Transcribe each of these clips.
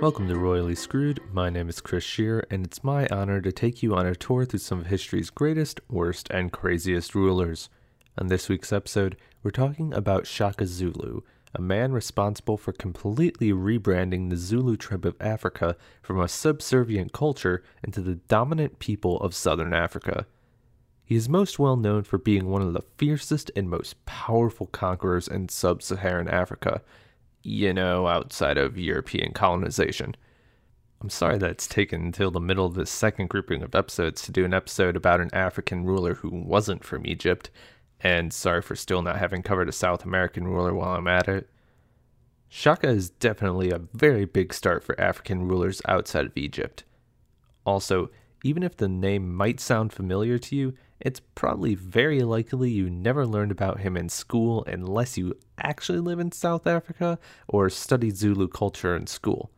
Welcome to Royally Screwed. My name is Chris Shear, and it's my honor to take you on a tour through some of history's greatest, worst, and craziest rulers. On this week's episode, we're talking about Shaka Zulu, a man responsible for completely rebranding the Zulu tribe of Africa from a subservient culture into the dominant people of southern Africa. He is most well known for being one of the fiercest and most powerful conquerors in sub Saharan Africa, you know, outside of European colonization. I'm sorry that it's taken until the middle of this second grouping of episodes to do an episode about an African ruler who wasn't from Egypt, and sorry for still not having covered a South American ruler while I'm at it. Shaka is definitely a very big start for African rulers outside of Egypt. Also, even if the name might sound familiar to you, it's probably very likely you never learned about him in school unless you actually live in South Africa or study Zulu culture in school.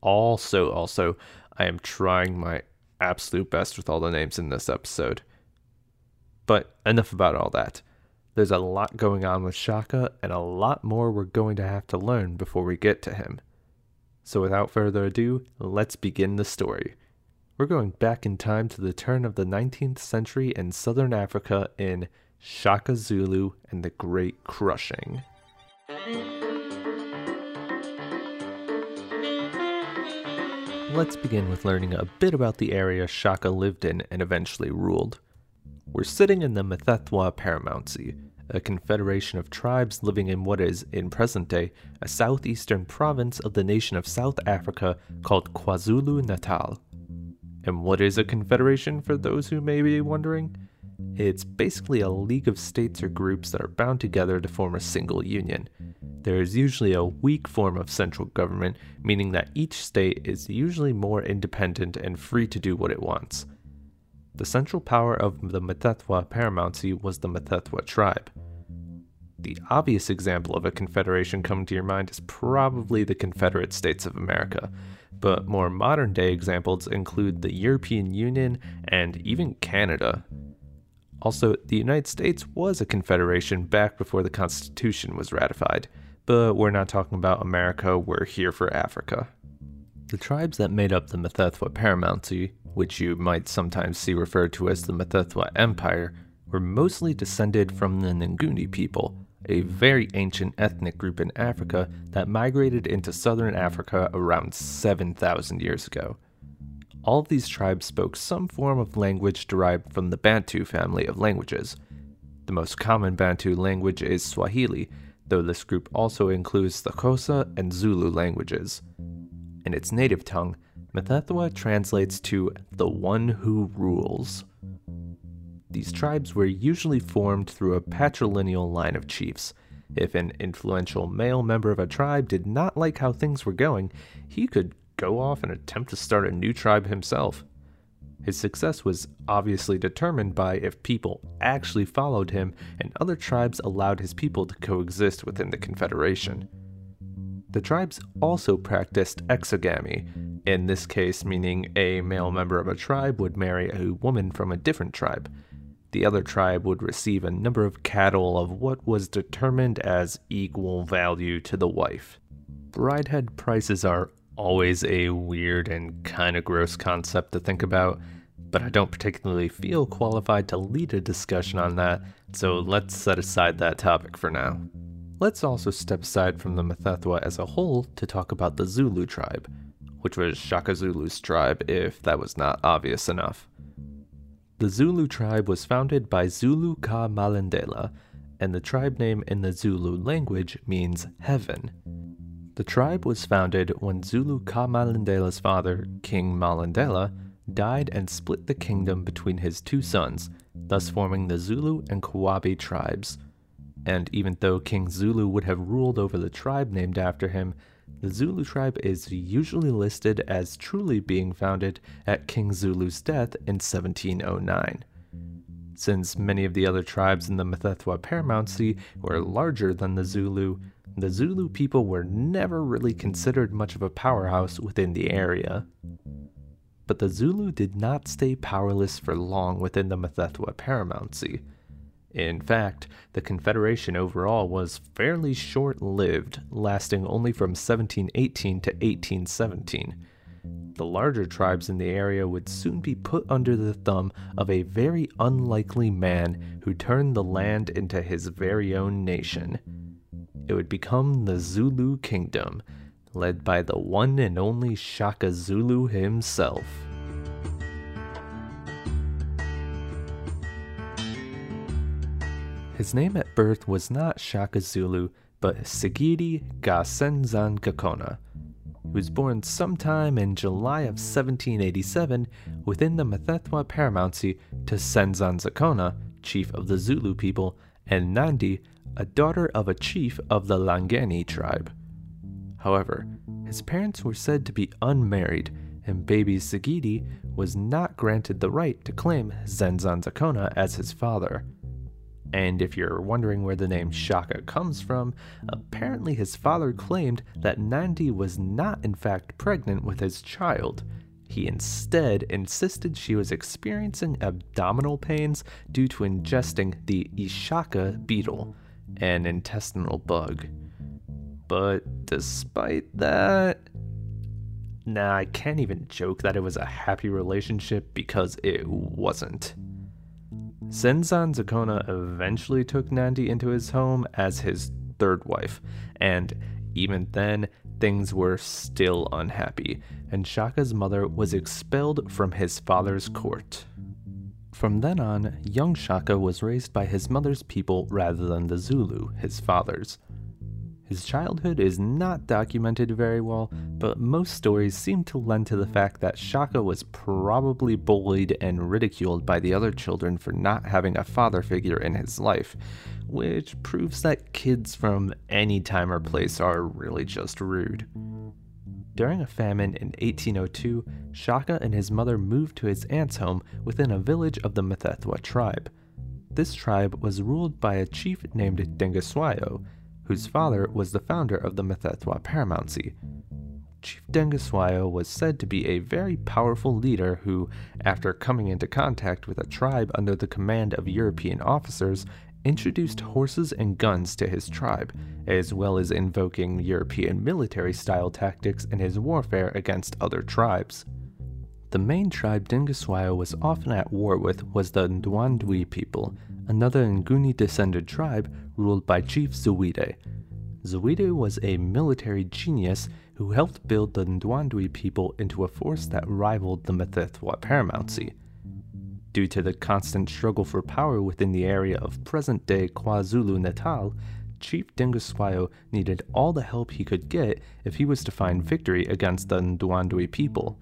Also, also, I am trying my absolute best with all the names in this episode. But enough about all that. There's a lot going on with Shaka, and a lot more we're going to have to learn before we get to him. So, without further ado, let's begin the story. We're going back in time to the turn of the 19th century in southern Africa in Shaka Zulu and the Great Crushing. Let's begin with learning a bit about the area Shaka lived in and eventually ruled. We're sitting in the Mthethwa Paramountcy, a confederation of tribes living in what is, in present day, a southeastern province of the nation of South Africa called KwaZulu Natal. And what is a confederation for those who may be wondering? It's basically a league of states or groups that are bound together to form a single union. There is usually a weak form of central government, meaning that each state is usually more independent and free to do what it wants. The central power of the Mthethwa paramountcy was the Mthethwa tribe. The obvious example of a confederation coming to your mind is probably the Confederate States of America, but more modern day examples include the European Union and even Canada. Also, the United States was a confederation back before the Constitution was ratified, but we're not talking about America, we're here for Africa. The tribes that made up the Mthethwa paramountcy, which you might sometimes see referred to as the Mthethwa Empire, were mostly descended from the Nguni people, a very ancient ethnic group in Africa that migrated into southern Africa around 7,000 years ago. All of these tribes spoke some form of language derived from the Bantu family of languages. The most common Bantu language is Swahili, though this group also includes the Xhosa and Zulu languages. In its native tongue, Mthethwa translates to the one who rules. These tribes were usually formed through a patrilineal line of chiefs. If an influential male member of a tribe did not like how things were going, he could go off and attempt to start a new tribe himself. His success was obviously determined by if people actually followed him and other tribes allowed his people to coexist within the Confederation. The tribes also practiced exogamy, in this case, meaning a male member of a tribe would marry a woman from a different tribe. The other tribe would receive a number of cattle of what was determined as equal value to the wife. Bridehead prices are always a weird and kind of gross concept to think about, but I don't particularly feel qualified to lead a discussion on that, so let's set aside that topic for now. Let's also step aside from the Mthethwa as a whole to talk about the Zulu tribe, which was Shaka Zulu's tribe if that was not obvious enough. The Zulu tribe was founded by Zulu Ka Malandela, and the tribe name in the Zulu language means heaven. The tribe was founded when Zulu Ka Malandela's father, King Malandela, died and split the kingdom between his two sons, thus forming the Zulu and Qwabe tribes. And even though King Zulu would have ruled over the tribe named after him, the Zulu tribe is usually listed as truly being founded at King Zulu's death in 1709. Since many of the other tribes in the Mthethwa paramountcy were larger than the Zulu, the Zulu people were never really considered much of a powerhouse within the area. But the Zulu did not stay powerless for long within the Mthethwa paramountcy. In fact, the Confederation overall was fairly short lived, lasting only from 1718 to 1817. The larger tribes in the area would soon be put under the thumb of a very unlikely man who turned the land into his very own nation. It would become the Zulu Kingdom, led by the one and only Shaka Zulu himself. His name at birth was not Shaka Zulu, but Sigidi Senzan Gakona. He was born sometime in July of 1787 within the Mthethwa paramountcy to Senzan Zakona, chief of the Zulu people, and Nandi, a daughter of a chief of the Langeni tribe. However, his parents were said to be unmarried, and baby Sigidi was not granted the right to claim Zenzan Zakona as his father. And if you're wondering where the name mm. Shaka comes from, apparently his father claimed that Nandi was not in fact pregnant with his child. He instead insisted she was experiencing abdominal pains due to ingesting the Ishaka beetle, an intestinal bug. But despite that, nah, I can't even joke that it was a happy relationship because it wasn't. Senzan Zakona eventually took Nandi into his home as his third wife, and even then, things were still unhappy, and Shaka's mother was expelled from his father's court. From then on, young Shaka was raised by his mother's people rather than the Zulu, his father's. His childhood is not documented very well, but most stories seem to lend to the fact that Shaka was probably bullied and ridiculed by the other children for not having a father figure in his life, which proves that kids from any time or place are really just rude. During a famine in 1802, Shaka and his mother moved to his aunt's home within a village of the Mthethwa tribe. This tribe was ruled by a chief named Dingiswayo, whose father was the founder of the Mthethwa paramountcy. Chief Dingiswayo was said to be a very powerful leader who, after coming into contact with a tribe under the command of European officers, introduced horses and guns to his tribe, as well as invoking European military style tactics in his warfare against other tribes. The main tribe Dingiswayo was often at war with was the Ndwandwe people, another Nguni descended tribe ruled by Chief Zwide. Zwide was a military genius who helped build the Ndwandwe people into a force that rivaled the Mthethwa paramountcy. Due to the constant struggle for power within the area of present day KwaZulu Natal, Chief Dingiswayo needed all the help he could get if he was to find victory against the Ndwandwe people.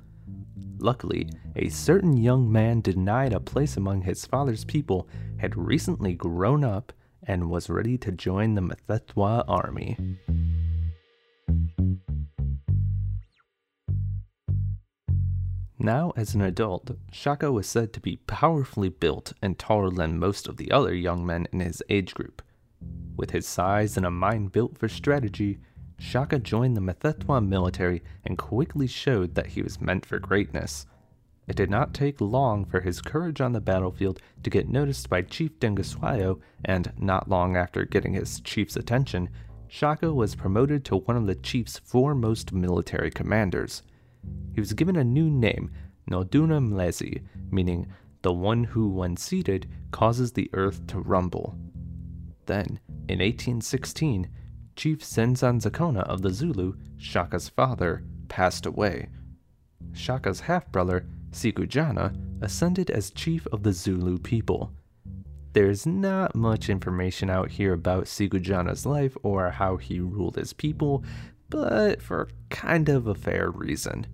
Luckily, a certain young man denied a place among his father's people had recently grown up and was ready to join the Mthethwa army. Now, as an adult, Shaka was said to be powerfully built and taller than most of the other young men in his age group. With his size and a mind built for strategy, Shaka joined the Mthethwa military and quickly showed that he was meant for greatness. It did not take long for his courage on the battlefield to get noticed by Chief Dingiswayo, and not long after getting his chief's attention, Shaka was promoted to one of the chief's foremost military commanders. He was given a new name, Noduna Mlezi, meaning the one who, when seated, causes the earth to rumble. Then, in 1816, Chief Senzan Zakona of the Zulu, Shaka's father, passed away. Shaka's half brother, Sigujana, ascended as chief of the Zulu people. There's not much information out here about Sigujana's life or how he ruled his people, but for kind of a fair reason.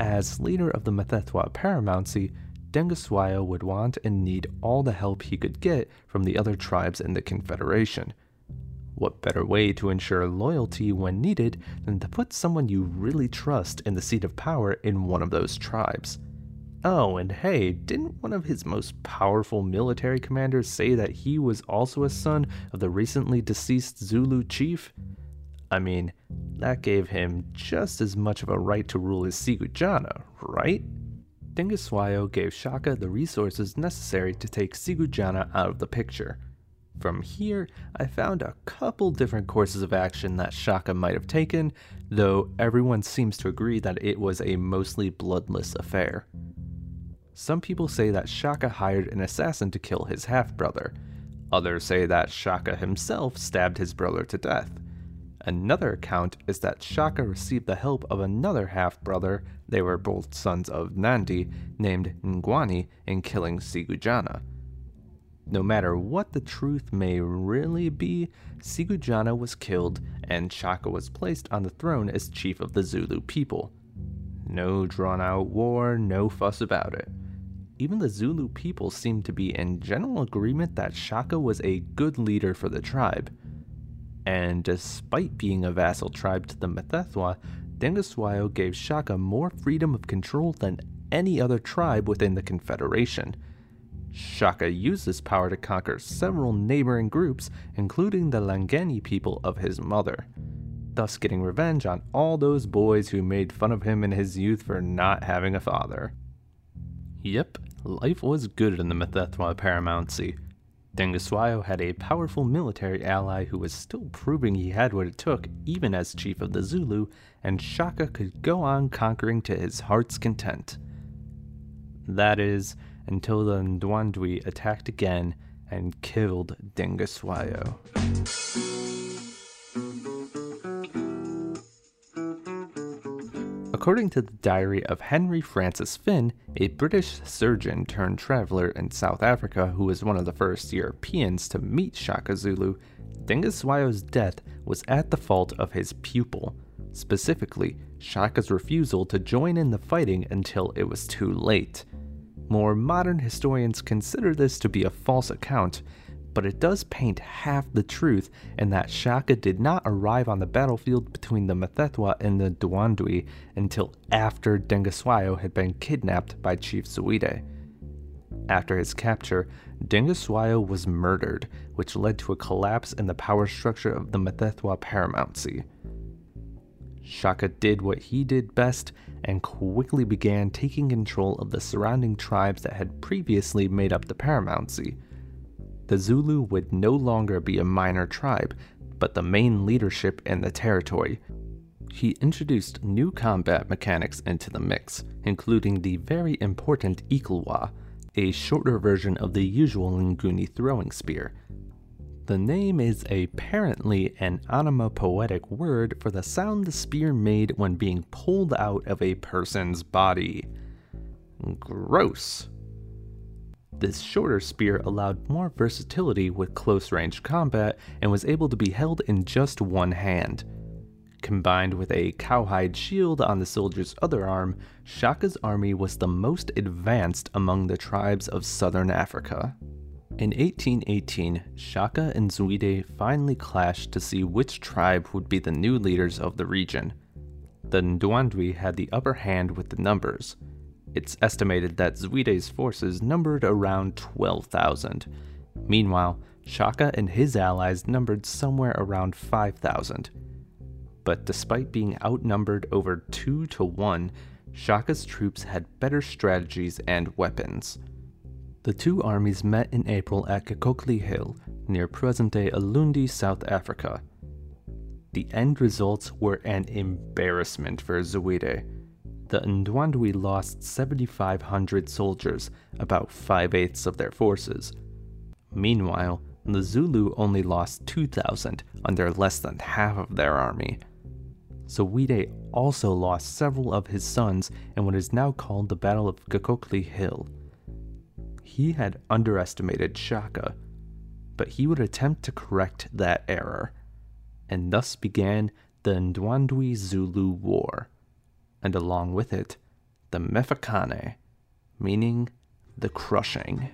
As leader of the Mthethwa paramountcy, Dingiswayo would want and need all the help he could get from the other tribes in the Confederation. What better way to ensure loyalty when needed than to put someone you really trust in the seat of power in one of those tribes? Oh, and hey, didn't one of his most powerful military commanders say that he was also a son of the recently deceased Zulu chief? I mean, that gave him just as much of a right to rule as Sigujana, right? Dingiswayo gave Shaka the resources necessary to take Sigujana out of the picture. From here, I found a couple different courses of action that Shaka might have taken, though everyone seems to agree that it was a mostly bloodless affair. Some people say that Shaka hired an assassin to kill his half brother. Others say that Shaka himself stabbed his brother to death. Another account is that Shaka received the help of another half brother, they were both sons of Nandi, named Ngwani, in killing Sigujana. No matter what the truth may really be, Sigujana was killed and Shaka was placed on the throne as chief of the Zulu people. No drawn out war, no fuss about it. Even the Zulu people seemed to be in general agreement that Shaka was a good leader for the tribe. And despite being a vassal tribe to the Mthethwa, Dingiswayo gave Shaka more freedom of control than any other tribe within the Confederation. Shaka used this power to conquer several neighboring groups, including the Langeni people of his mother, thus getting revenge on all those boys who made fun of him in his youth for not having a father. Yep, life was good in the Mthethwa paramountcy. Dingiswayo had a powerful military ally who was still proving he had what it took, even as chief of the Zulu, and Shaka could go on conquering to his heart's content. That is, until the Ndwandwe attacked again and killed Dingiswayo. According to the diary of Henry Francis Fynn, a British surgeon turned traveler in South Africa who was one of the first Europeans to meet Shaka Zulu, Dingiswayo's death was at the fault of his pupil, specifically Shaka's refusal to join in the fighting until it was too late. More modern historians consider this to be a false account, but it does paint half the truth in that Shaka did not arrive on the battlefield between the Mthethwa and the Ndwandwe until after Dingiswayo had been kidnapped by Chief Zwide. After his capture, Dingiswayo was murdered, which led to a collapse in the power structure of the Mthethwa paramountcy. Shaka did what he did best and quickly began taking control of the surrounding tribes that had previously made up the paramountcy. The Zulu would no longer be a minor tribe, but the main leadership in the territory. He introduced new combat mechanics into the mix, including the very important Ikulwa, a shorter version of the usual Nguni throwing spear, the name is apparently an onomatopoetic word for the sound the spear made when being pulled out of a person's body. Gross. This shorter spear allowed more versatility with close range combat and was able to be held in just one hand. Combined with a cowhide shield on the soldier's other arm, Shaka's army was the most advanced among the tribes of southern Africa. In 1818, Shaka and Zwide finally clashed to see which tribe would be the new leaders of the region. The Ndwandwe had the upper hand with the numbers. It's estimated that Zwide's forces numbered around 12,000. Meanwhile, Shaka and his allies numbered somewhere around 5,000. But despite being outnumbered over 2 to 1, Shaka's troops had better strategies and weapons. The two armies met in April at Gakokli Hill, near present day Ulundi, South Africa. The end results were an embarrassment for Zwide. The Ndwandwe lost 7,500 soldiers, about five eighths of their forces. Meanwhile, the Zulu only lost 2,000 under less than half of their army. Zwide also lost several of his sons in what is now called the Battle of Gakokli Hill he had underestimated Shaka, but he would attempt to correct that error, and thus began the Ndwandwe Zulu War, and along with it, the Mfecane, meaning the crushing.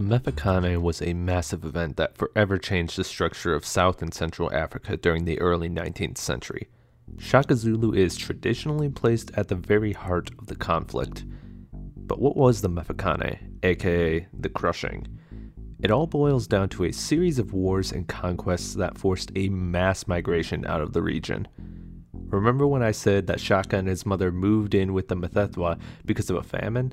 The Mfecane was a massive event that forever changed the structure of South and Central Africa during the early 19th century. Shaka Zulu is traditionally placed at the very heart of the conflict. But what was the Mfecane, aka the Crushing? It all boils down to a series of wars and conquests that forced a mass migration out of the region. Remember when I said that Shaka and his mother moved in with the Mthethwa because of a famine?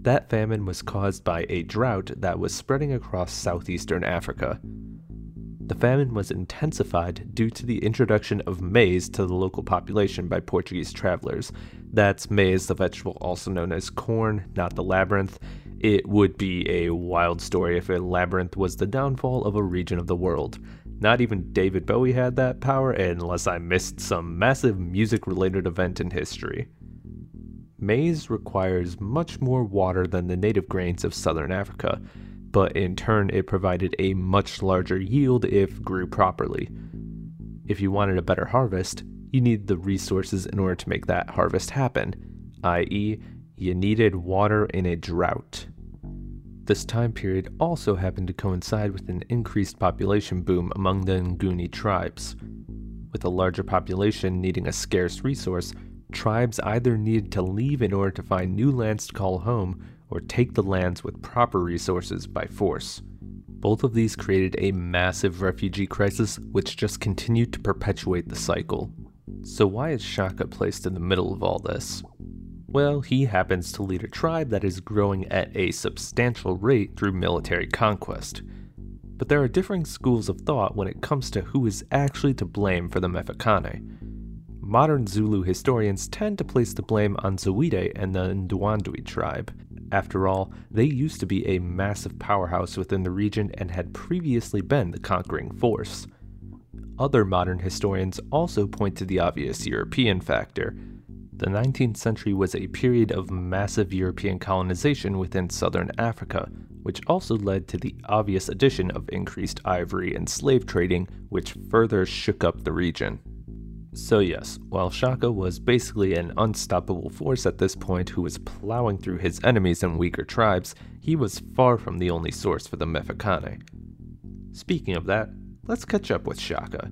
That famine was caused by a drought that was spreading across southeastern Africa. The famine was intensified due to the introduction of maize to the local population by Portuguese travelers. That's maize, the vegetable also known as corn, not the labyrinth. It would be a wild story if a labyrinth was the downfall of a region of the world. Not even David Bowie had that power, unless I missed some massive music related event in history. Maize requires much more water than the native grains of southern Africa, but in turn it provided a much larger yield if grew properly. If you wanted a better harvest, you need the resources in order to make that harvest happen, i.e., you needed water in a drought. This time period also happened to coincide with an increased population boom among the Nguni tribes. With a larger population needing a scarce resource, tribes either needed to leave in order to find new lands to call home or take the lands with proper resources by force. Both of these created a massive refugee crisis, which just continued to perpetuate the cycle. So, why is Shaka placed in the middle of all this? Well, he happens to lead a tribe that is growing at a substantial rate through military conquest. But there are differing schools of thought when it comes to who is actually to blame for the Mfecane. Modern Zulu historians tend to place the blame on Zwide and the Ndwandwe tribe, after all, they used to be a massive powerhouse within the region and had previously been the conquering force. Other modern historians also point to the obvious European factor. The 19th century was a period of massive European colonization within southern Africa, which also led to the obvious addition of increased ivory and slave trading, which further shook up the region. So, yes, while Shaka was basically an unstoppable force at this point who was plowing through his enemies and weaker tribes, he was far from the only source for the Mfecane. Speaking of that, let's catch up with Shaka.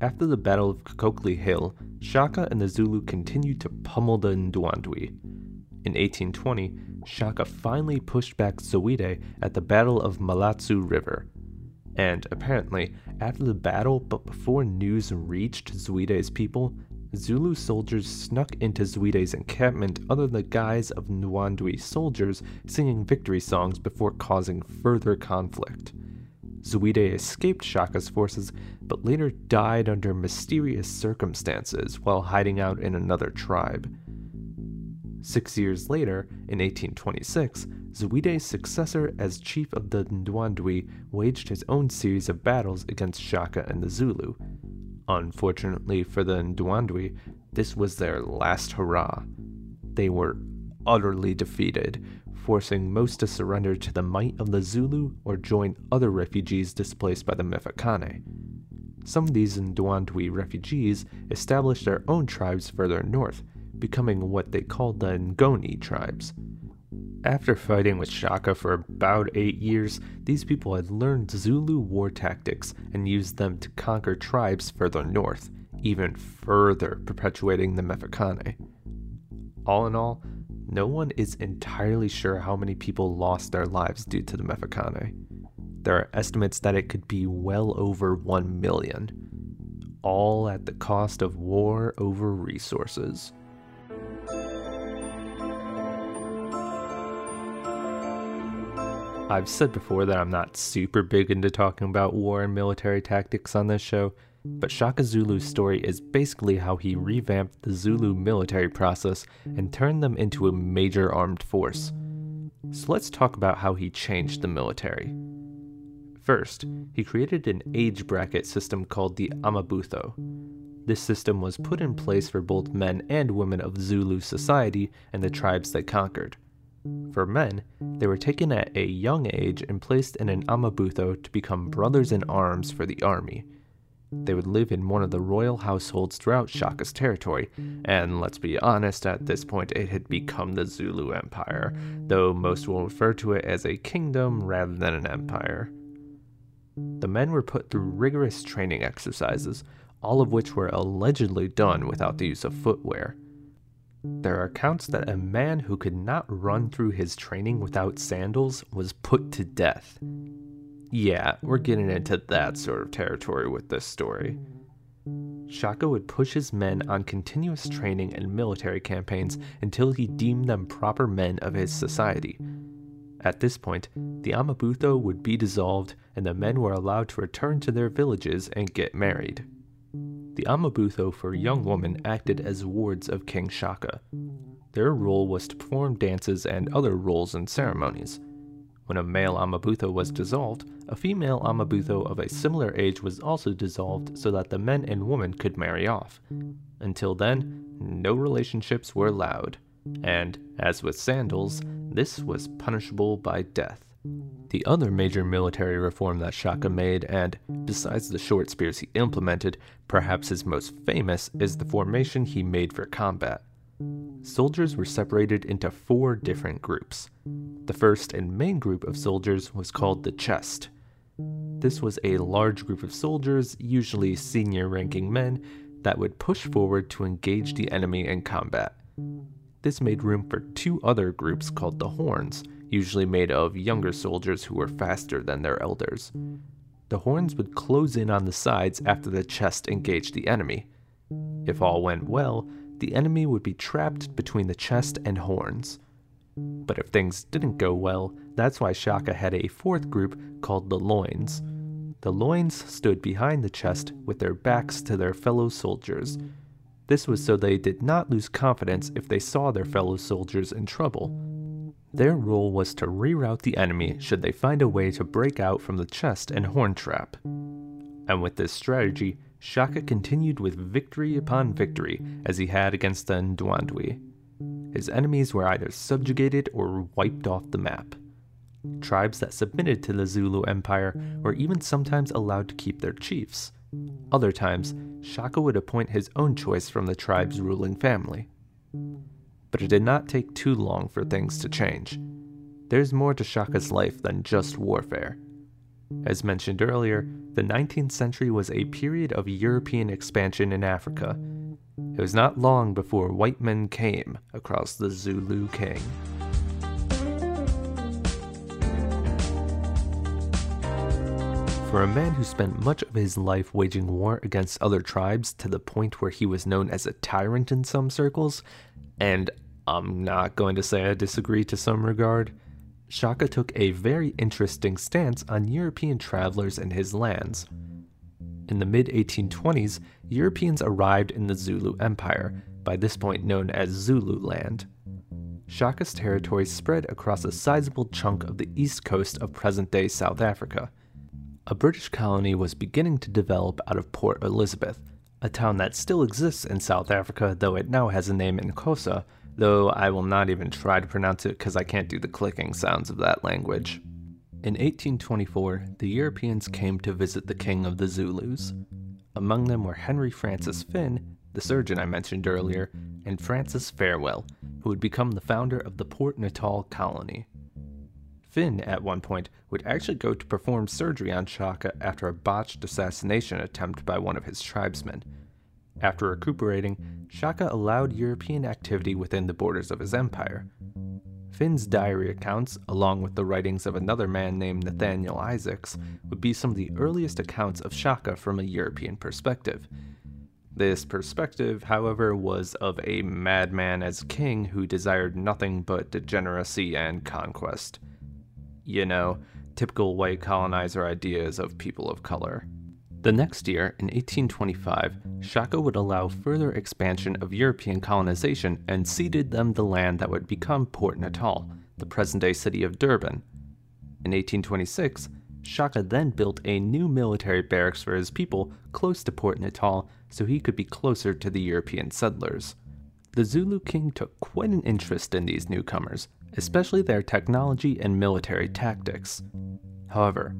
After the Battle of Kokokli Hill, Shaka and the Zulu continued to pummel the Ndwandwe. In 1820, Shaka finally pushed back Zwide at the Battle of Mhlatuze River, and apparently, after the battle, but before news reached Zwide's people, Zulu soldiers snuck into Zwide's encampment under the guise of Ndwandwe soldiers singing victory songs before causing further conflict. Zwide escaped Shaka's forces, but later died under mysterious circumstances while hiding out in another tribe. Six years later, in 1826, Zwide's successor as chief of the Ndwandwe waged his own series of battles against Shaka and the Zulu. Unfortunately for the Ndwandwe, this was their last hurrah. They were utterly defeated, forcing most to surrender to the might of the Zulu or join other refugees displaced by the Mfecane. Some of these Ndwandwe refugees established their own tribes further north, becoming what they called the Ngoni tribes. After fighting with Shaka for about eight years, these people had learned Zulu war tactics and used them to conquer tribes further north, even further perpetuating the Mfecane. All in all, no one is entirely sure how many people lost their lives due to the Mfecane. There are estimates that it could be well over 1 million, all at the cost of war over resources. I've said before that I'm not super big into talking about war and military tactics on this show, but Shaka Zulu's story is basically how he revamped the Zulu military process and turned them into a major armed force. So let's talk about how he changed the military. First, he created an age bracket system called the Amabutho. This system was put in place for both men and women of Zulu society and the tribes they conquered. For men, they were taken at a young age and placed in an amabutho to become brothers in arms for the army. They would live in one of the royal households throughout Shaka's territory, and let's be honest, at this point it had become the Zulu Empire, though most will refer to it as a kingdom rather than an empire. The men were put through rigorous training exercises, all of which were allegedly done without the use of footwear. There are accounts that a man who could not run through his training without sandals was put to death. Yeah, we're getting into that sort of territory with this story. Shaka would push his men on continuous training and military campaigns until he deemed them proper men of his society. At this point, the Amabutho would be dissolved and the men were allowed to return to their villages and get married. The Amabutho for young women acted as wards of King Shaka. Their role was to perform dances and other roles and ceremonies. When a male Amabutho was dissolved, a female Amabutho of a similar age was also dissolved so that the men and women could marry off. Until then, no relationships were allowed, and, as with sandals, this was punishable by death. The other major military reform that Shaka made, and besides the short spears he implemented, perhaps his most famous is the formation he made for combat. Soldiers were separated into four different groups. The first and main group of soldiers was called the chest. This was a large group of soldiers, usually senior ranking men, that would push forward to engage the enemy in combat. This made room for two other groups called the horns, usually made of younger soldiers who were faster than their elders. The horns would close in on the sides after the chest engaged the enemy. If all went well, the enemy would be trapped between the chest and horns. But if things didn't go well, that's why Shaka had a fourth group called the loins. The loins stood behind the chest with their backs to their fellow soldiers. This was so they did not lose confidence if they saw their fellow soldiers in trouble. Their role was to reroute the enemy should they find a way to break out from the chest and horn trap. And with this strategy, Shaka continued with victory upon victory as he had against the Ndwandwe. His enemies were either subjugated or wiped off the map. Tribes that submitted to the Zulu Empire were even sometimes allowed to keep their chiefs. Other times, Shaka would appoint his own choice from the tribe's ruling family. But it did not take too long for things to change. There's more to Shaka's life than just warfare. As mentioned earlier, the 19th century was a period of European expansion in Africa. It was not long before white men came across the Zulu King. For a man who spent much of his life waging war against other tribes to the point where he was known as a tyrant in some circles, and I'm not going to say I disagree to some regard, Shaka took a very interesting stance on European travelers in his lands. In the mid 1820s, Europeans arrived in the Zulu Empire, by this point known as Zululand. Shaka's territory spread across a sizable chunk of the east coast of present day South Africa. A British colony was beginning to develop out of Port Elizabeth, a town that still exists in South Africa, though it now has a name in Xhosa, though I will not even try to pronounce it because I can't do the clicking sounds of that language. In 1824, the Europeans came to visit the king of the Zulus. Among them were Henry Francis Fynn, the surgeon I mentioned earlier, and Francis Farewell, who would become the founder of the Port Natal colony. Fynn, at one point, would actually go to perform surgery on Shaka after a botched assassination attempt by one of his tribesmen, after recuperating, Shaka allowed European activity within the borders of his empire. Fynn's diary accounts, along with the writings of another man named Nathaniel Isaacs, would be some of the earliest accounts of Shaka from a European perspective. This perspective, however, was of a madman as king who desired nothing but degeneracy and conquest. You know, typical white colonizer ideas of people of color. The next year, in 1825, Shaka would allow further expansion of European colonization and ceded them the land that would become Port Natal, the present day city of Durban. In 1826, Shaka then built a new military barracks for his people close to Port Natal so he could be closer to the European settlers. The Zulu king took quite an interest in these newcomers, especially their technology and military tactics. However,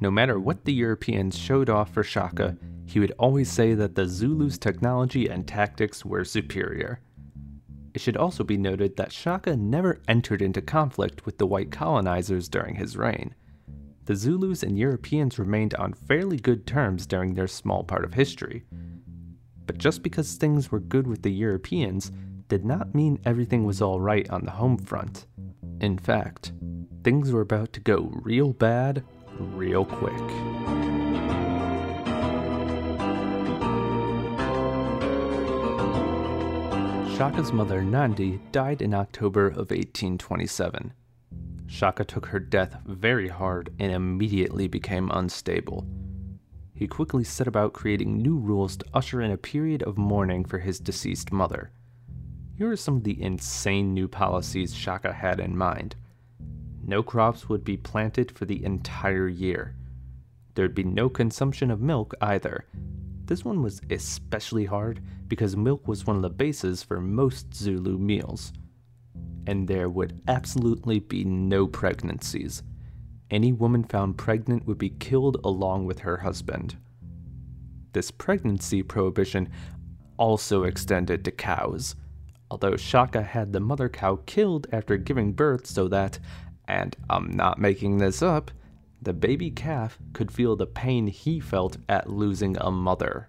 no matter what the Europeans showed off for Shaka, he would always say that the Zulus' technology and tactics were superior. It should also be noted that Shaka never entered into conflict with the white colonizers during his reign. The Zulus and Europeans remained on fairly good terms during their small part of history. But just because things were good with the Europeans did not mean everything was alright on the home front. In fact, things were about to go real bad real quick. Shaka's mother, Nandi, died in October of 1827. Shaka took her death very hard and immediately became unstable. He quickly set about creating new rules to usher in a period of mourning for his deceased mother. Here are some of the insane new policies Shaka had in mind. No crops would be planted for the entire year. There'd be no consumption of milk either, this one was especially hard because milk was one of the bases for most Zulu meals. And there would absolutely be no pregnancies. Any woman found pregnant would be killed along with her husband. This pregnancy prohibition also extended to cows, although Shaka had the mother cow killed after giving birth so that, and I'm not making this up, the baby calf could feel the pain he felt at losing a mother.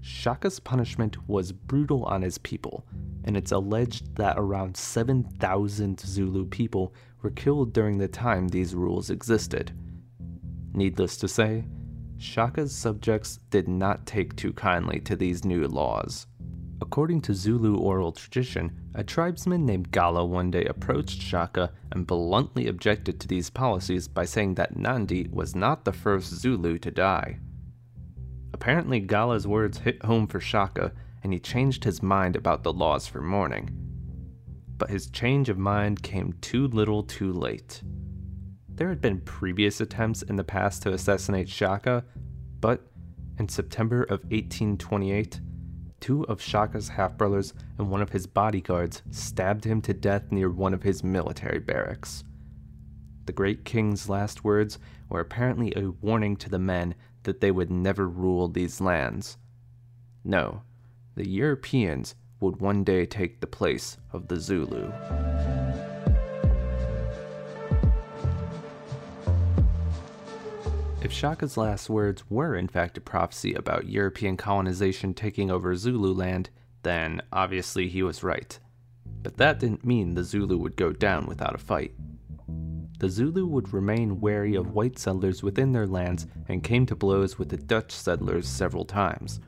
Shaka's punishment was brutal on his people, and it's alleged that around 7,000 Zulu people were killed during the time these rules existed. Needless to say, Shaka's subjects did not take too kindly to these new laws. According to Zulu oral tradition, a tribesman named Gala one day approached Shaka and bluntly objected to these policies by saying that Nandi was not the first Zulu to die. Apparently, Gala's words hit home for Shaka, and he changed his mind about the laws for mourning. But his change of mind came too little too late. There had been previous attempts in the past to assassinate Shaka, but in September of 1828, two of Shaka's half brothers and one of his bodyguards stabbed him to death near one of his military barracks. The great king's last words were apparently a warning to the men that they would never rule these lands. No, the Europeans would one day take the place of the Zulu. If Shaka's last words were in fact a prophecy about European colonization taking over Zululand, then obviously he was right. But that didn't mean the Zulu would go down without a fight. The Zulu would remain wary of white settlers within their lands and came to blows with the Dutch settlers several times.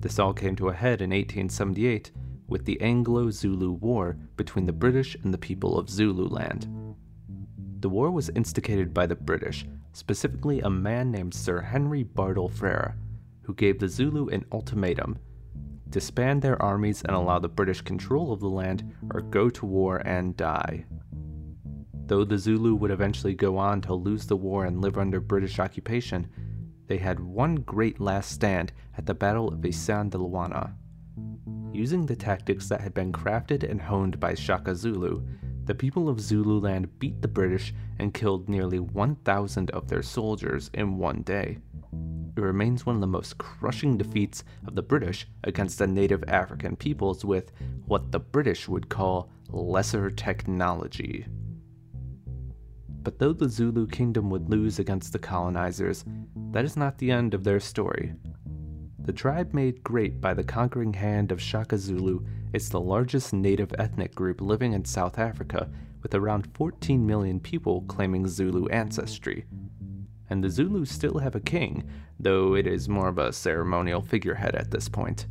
This all came to a head in 1878 with the Anglo Zulu War between the British and the people of Zululand. The war was instigated by the British specifically a man named Sir Henry Bartle Frere, who gave the Zulu an ultimatum disband their armies and allow the British control of the land or go to war and die. Though the Zulu would eventually go on to lose the war and live under British occupation, they had one great last stand at the Battle of Isandlwana. Using the tactics that had been crafted and honed by Shaka Zulu, the people of Zululand beat the British and killed nearly 1,000 of their soldiers in one day. It remains one of the most crushing defeats of the British against the native African peoples with what the British would call lesser technology. But though the Zulu kingdom would lose against the colonizers, that is not the end of their story. The tribe made great by the conquering hand of Shaka Zulu is the largest native ethnic group living in South Africa, with around 14 million people claiming Zulu ancestry. And the Zulus still have a king, though it is more of a ceremonial figurehead at this point.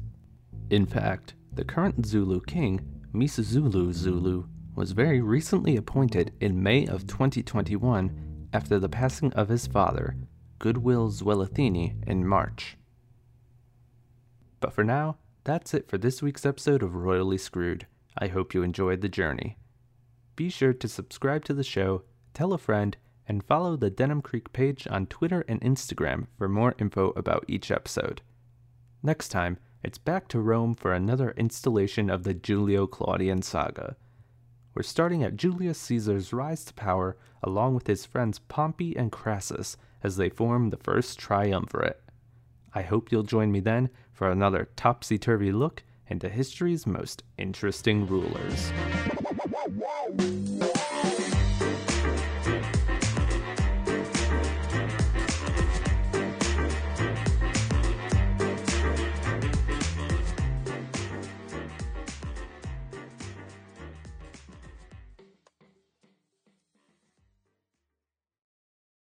In fact, the current Zulu king, Misuzulu Zulu, was very recently appointed in May of 2021 after the passing of his father, Goodwill Zwelithini, in March. But for now, that's it for this week's episode of Royally Screwed. I hope you enjoyed the journey. Be sure to subscribe to the show, tell a friend, and follow the Denham Creek page on Twitter and Instagram for more info about each episode. Next time, it's back to Rome for another installation of the Julio Claudian saga. We're starting at Julius Caesar's rise to power along with his friends Pompey and Crassus as they form the first triumvirate. I hope you'll join me then for another topsy turvy look into history's most interesting rulers.